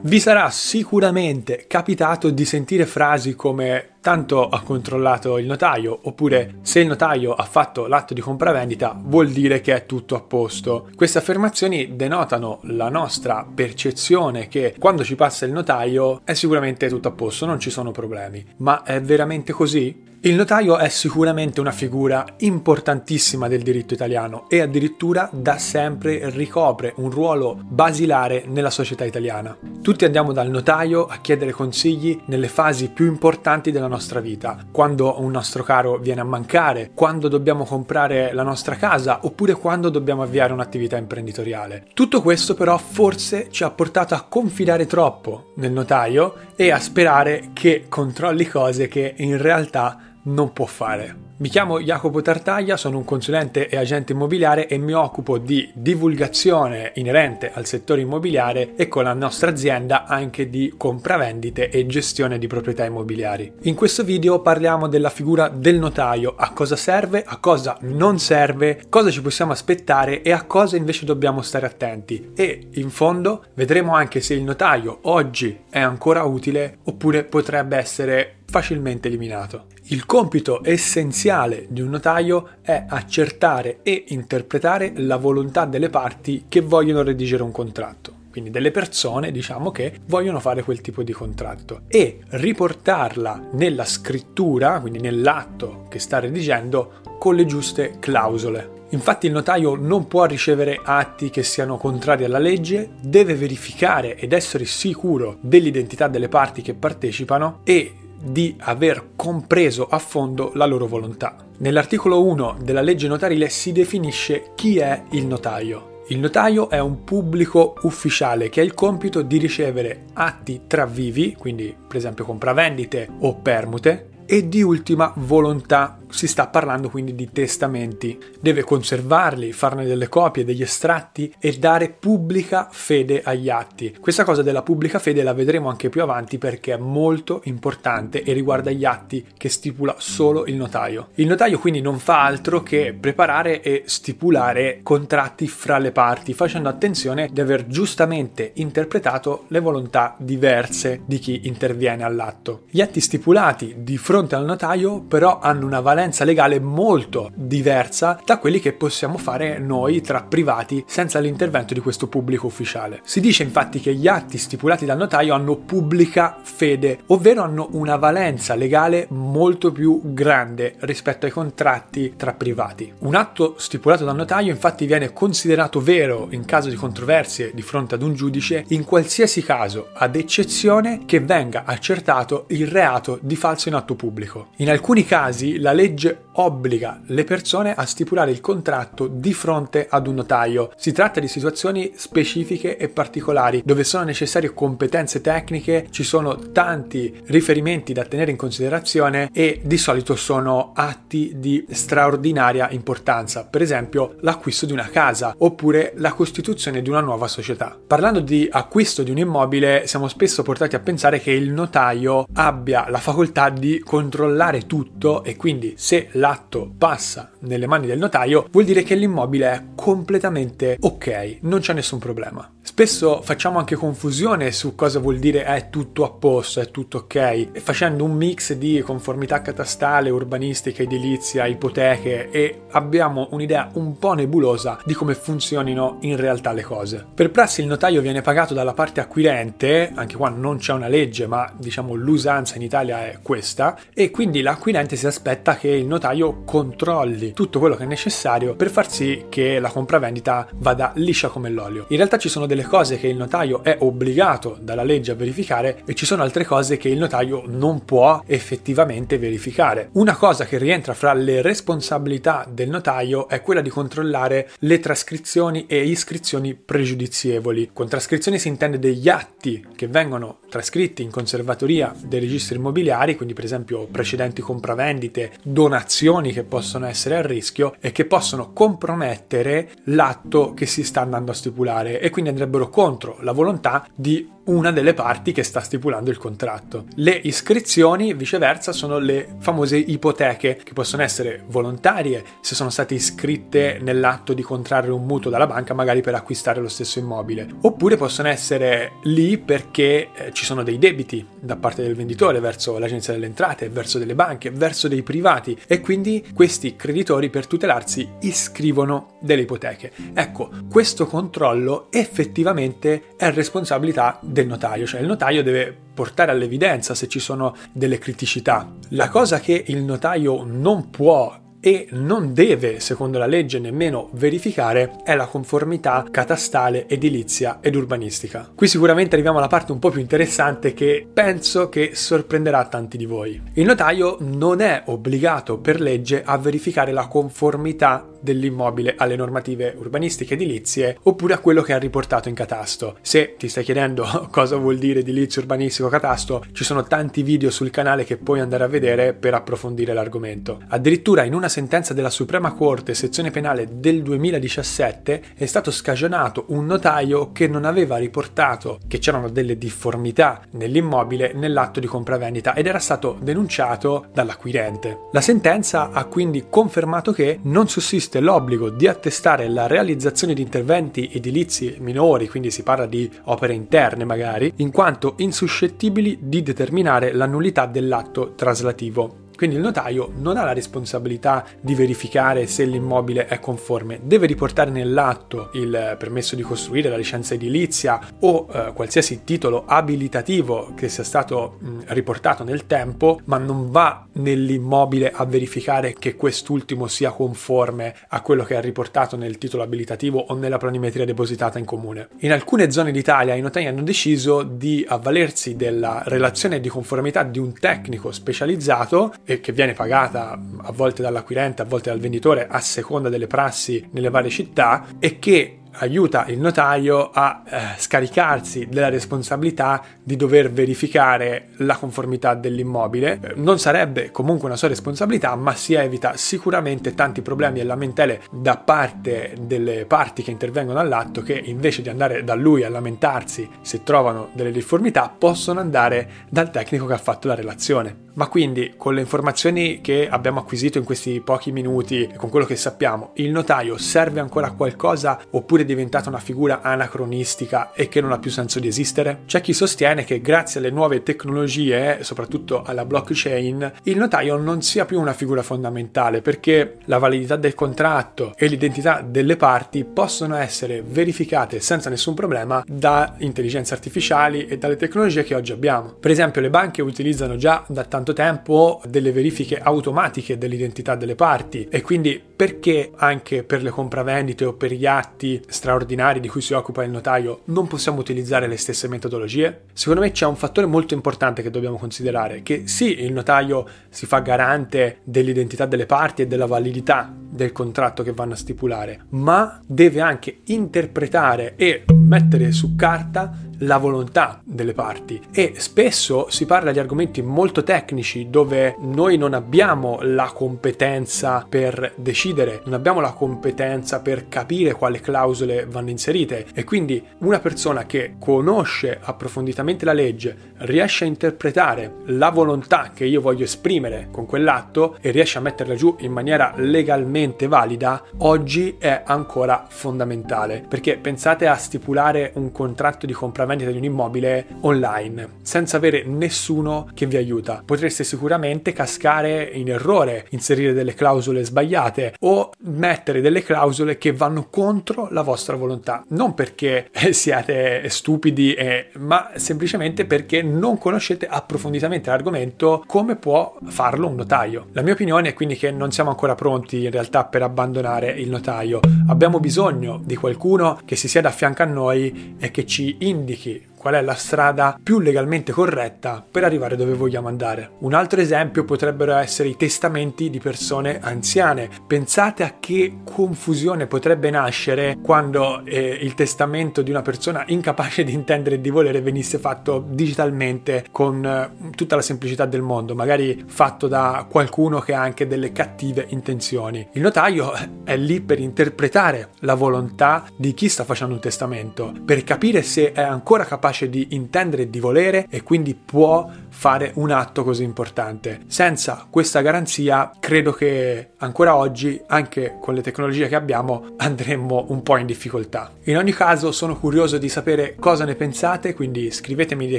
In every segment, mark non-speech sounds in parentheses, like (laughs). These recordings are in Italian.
Vi sarà sicuramente capitato di sentire frasi come tanto ha controllato il notaio oppure se il notaio ha fatto l'atto di compravendita vuol dire che è tutto a posto. Queste affermazioni denotano la nostra percezione che quando ci passa il notaio è sicuramente tutto a posto, non ci sono problemi. Ma è veramente così? Il notaio è sicuramente una figura importantissima del diritto italiano e addirittura da sempre ricopre un ruolo basilare nella società italiana. Tutti andiamo dal notaio a chiedere consigli nelle fasi più importanti della nostra vita, quando un nostro caro viene a mancare, quando dobbiamo comprare la nostra casa oppure quando dobbiamo avviare un'attività imprenditoriale. Tutto questo però forse ci ha portato a confidare troppo nel notaio e a sperare che controlli cose che in realtà non può fare. Mi chiamo Jacopo Tartaglia, sono un consulente e agente immobiliare e mi occupo di divulgazione inerente al settore immobiliare e con la nostra azienda anche di compravendite e gestione di proprietà immobiliari. In questo video parliamo della figura del notaio, a cosa serve, a cosa non serve, cosa ci possiamo aspettare e a cosa invece dobbiamo stare attenti. E in fondo vedremo anche se il notaio oggi è ancora utile oppure potrebbe essere facilmente eliminato. Il compito essenziale di un notaio è accertare e interpretare la volontà delle parti che vogliono redigere un contratto quindi delle persone diciamo che vogliono fare quel tipo di contratto e riportarla nella scrittura, quindi nell'atto che sta redigendo con le giuste clausole. Infatti il notaio non può ricevere atti che siano contrari alla legge, deve verificare ed essere sicuro dell'identità delle parti che partecipano e di aver compreso a fondo la loro volontà. Nell'articolo 1 della legge notarile si definisce chi è il notaio. Il notaio è un pubblico ufficiale che ha il compito di ricevere atti tra vivi, quindi per esempio compravendite o permute, e di ultima volontà. Si sta parlando quindi di testamenti. Deve conservarli, farne delle copie, degli estratti e dare pubblica fede agli atti. Questa cosa della pubblica fede la vedremo anche più avanti perché è molto importante e riguarda gli atti che stipula solo il notaio. Il notaio quindi non fa altro che preparare e stipulare contratti fra le parti, facendo attenzione di aver giustamente interpretato le volontà diverse di chi interviene all'atto. Gli atti stipulati di fronte fronte al notaio però hanno una valenza legale molto diversa da quelli che possiamo fare noi tra privati senza l'intervento di questo pubblico ufficiale. Si dice infatti che gli atti stipulati dal notaio hanno pubblica fede, ovvero hanno una valenza legale molto più grande rispetto ai contratti tra privati. Un atto stipulato dal notaio infatti viene considerato vero in caso di controversie di fronte ad un giudice in qualsiasi caso, ad eccezione che venga accertato il reato di falso in atto pubblico pubblico. In alcuni casi la legge obbliga le persone a stipulare il contratto di fronte ad un notaio. Si tratta di situazioni specifiche e particolari dove sono necessarie competenze tecniche, ci sono tanti riferimenti da tenere in considerazione e di solito sono atti di straordinaria importanza, per esempio l'acquisto di una casa oppure la costituzione di una nuova società. Parlando di acquisto di un immobile siamo spesso portati a pensare che il notaio abbia la facoltà di controllare tutto e quindi se l'atto passa nelle mani del notaio vuol dire che l'immobile è completamente ok, non c'è nessun problema. Spesso facciamo anche confusione su cosa vuol dire è tutto a posto, è tutto ok, facendo un mix di conformità catastale, urbanistica, edilizia, ipoteche e abbiamo un'idea un po' nebulosa di come funzionino in realtà le cose. Per prassi il notaio viene pagato dalla parte acquirente, anche qua non c'è una legge, ma diciamo l'usanza in Italia è questa, e quindi l'acquirente si aspetta che il notaio controlli tutto quello che è necessario per far sì che la compravendita vada liscia come l'olio. In realtà ci sono delle cose che il notaio è obbligato dalla legge a verificare e ci sono altre cose che il notaio non può effettivamente verificare. Una cosa che rientra fra le responsabilità del notaio è quella di controllare le trascrizioni e iscrizioni pregiudizievoli. Con trascrizioni si intende degli atti che vengono trascritti in conservatoria dei registri immobiliari, quindi per esempio precedenti compravendite, donazioni che possono essere a rischio e che possono compromettere l'atto che si sta andando a stipulare e quindi andrebbero contro la volontà di una delle parti che sta stipulando il contratto. Le iscrizioni, viceversa, sono le famose ipoteche che possono essere volontarie se sono state iscritte nell'atto di contrarre un mutuo dalla banca, magari per acquistare lo stesso immobile, oppure possono essere lì perché eh, ci sono dei debiti da parte del venditore verso l'agenzia delle entrate, verso delle banche, verso dei privati e quindi questi creditori per tutelarsi iscrivono delle ipoteche. Ecco, questo controllo effettivamente è responsabilità del notaio, cioè il notaio deve portare all'evidenza se ci sono delle criticità. La cosa che il notaio non può e non deve, secondo la legge, nemmeno verificare è la conformità catastale, edilizia ed urbanistica. Qui sicuramente arriviamo alla parte un po' più interessante che penso che sorprenderà tanti di voi. Il notaio non è obbligato per legge a verificare la conformità dell'immobile alle normative urbanistiche edilizie oppure a quello che ha riportato in catasto. Se ti stai chiedendo (laughs) cosa vuol dire edilizio urbanistico catasto, ci sono tanti video sul canale che puoi andare a vedere per approfondire l'argomento. Addirittura in una sentenza della Suprema Corte, sezione penale del 2017, è stato scagionato un notaio che non aveva riportato che c'erano delle difformità nell'immobile nell'atto di compravendita ed era stato denunciato dall'acquirente. La sentenza ha quindi confermato che non sussiste esiste l'obbligo di attestare la realizzazione di interventi edilizi minori, quindi si parla di opere interne magari, in quanto insuscettibili di determinare la nullità dell'atto traslativo. Quindi il notaio non ha la responsabilità di verificare se l'immobile è conforme, deve riportare nell'atto il permesso di costruire, la licenza edilizia o eh, qualsiasi titolo abilitativo che sia stato mh, riportato nel tempo, ma non va nell'immobile a verificare che quest'ultimo sia conforme a quello che è riportato nel titolo abilitativo o nella planimetria depositata in comune. In alcune zone d'Italia i notai hanno deciso di avvalersi della relazione di conformità di un tecnico specializzato e che viene pagata a volte dall'acquirente, a volte dal venditore a seconda delle prassi nelle varie città e che aiuta il notaio a eh, scaricarsi della responsabilità di dover verificare la conformità dell'immobile. Eh, non sarebbe comunque una sua responsabilità, ma si evita sicuramente tanti problemi e lamentele da parte delle parti che intervengono all'atto che invece di andare da lui a lamentarsi se trovano delle difformità possono andare dal tecnico che ha fatto la relazione. Ma quindi con le informazioni che abbiamo acquisito in questi pochi minuti e con quello che sappiamo, il notaio serve ancora a qualcosa oppure è diventata una figura anacronistica e che non ha più senso di esistere? C'è chi sostiene che grazie alle nuove tecnologie, soprattutto alla blockchain, il notaio non sia più una figura fondamentale perché la validità del contratto e l'identità delle parti possono essere verificate senza nessun problema da intelligenze artificiali e dalle tecnologie che oggi abbiamo. Per esempio le banche utilizzano già da tanto tanto tempo delle verifiche automatiche dell'identità delle parti e quindi perché anche per le compravendite o per gli atti straordinari di cui si occupa il notaio non possiamo utilizzare le stesse metodologie? Secondo me c'è un fattore molto importante che dobbiamo considerare, che sì, il notaio si fa garante dell'identità delle parti e della validità del contratto che vanno a stipulare, ma deve anche interpretare e mettere su carta la volontà delle parti. E spesso si parla di argomenti molto tecnici dove noi non abbiamo la competenza per decidere, non abbiamo la competenza per capire quali clausole vanno inserite. E quindi una persona che conosce approfonditamente la legge, riesce a interpretare la volontà che io voglio esprimere con quell'atto e riesce a metterla giù in maniera legalmente valida, oggi è ancora fondamentale. Perché pensate a stipulare un contratto di compravendita vendita di un immobile online senza avere nessuno che vi aiuta. Potreste sicuramente cascare in errore, inserire delle clausole sbagliate o mettere delle clausole che vanno contro la vostra volontà. Non perché (laughs) siate stupidi, eh, ma semplicemente perché non conoscete approfonditamente l'argomento come può farlo un notaio. La mia opinione è quindi che non siamo ancora pronti in realtà per abbandonare il notaio. Abbiamo bisogno di qualcuno che si sieda a fianco a noi e che ci indichi qual è la strada più legalmente corretta per arrivare dove vogliamo andare. Un altro esempio potrebbero essere i testamenti di persone anziane. Pensate a che confusione potrebbe nascere quando eh, il testamento di una persona incapace di intendere e di volere venisse fatto digitalmente con eh, tutta la semplicità del mondo, magari fatto da qualcuno che ha anche delle cattive intenzioni. Il notaio è lì per interpretare la volontà di chi sta facendo un testamento, per capire se è ancora capace capace di intendere e di volere e quindi può fare un atto così importante. Senza questa garanzia credo che ancora oggi, anche con le tecnologie che abbiamo, andremmo un po' in difficoltà. In ogni caso sono curioso di sapere cosa ne pensate, quindi scrivetemi dei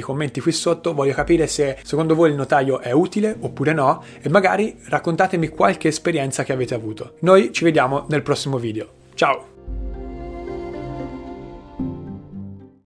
commenti qui sotto, voglio capire se secondo voi il notaio è utile oppure no e magari raccontatemi qualche esperienza che avete avuto. Noi ci vediamo nel prossimo video. Ciao!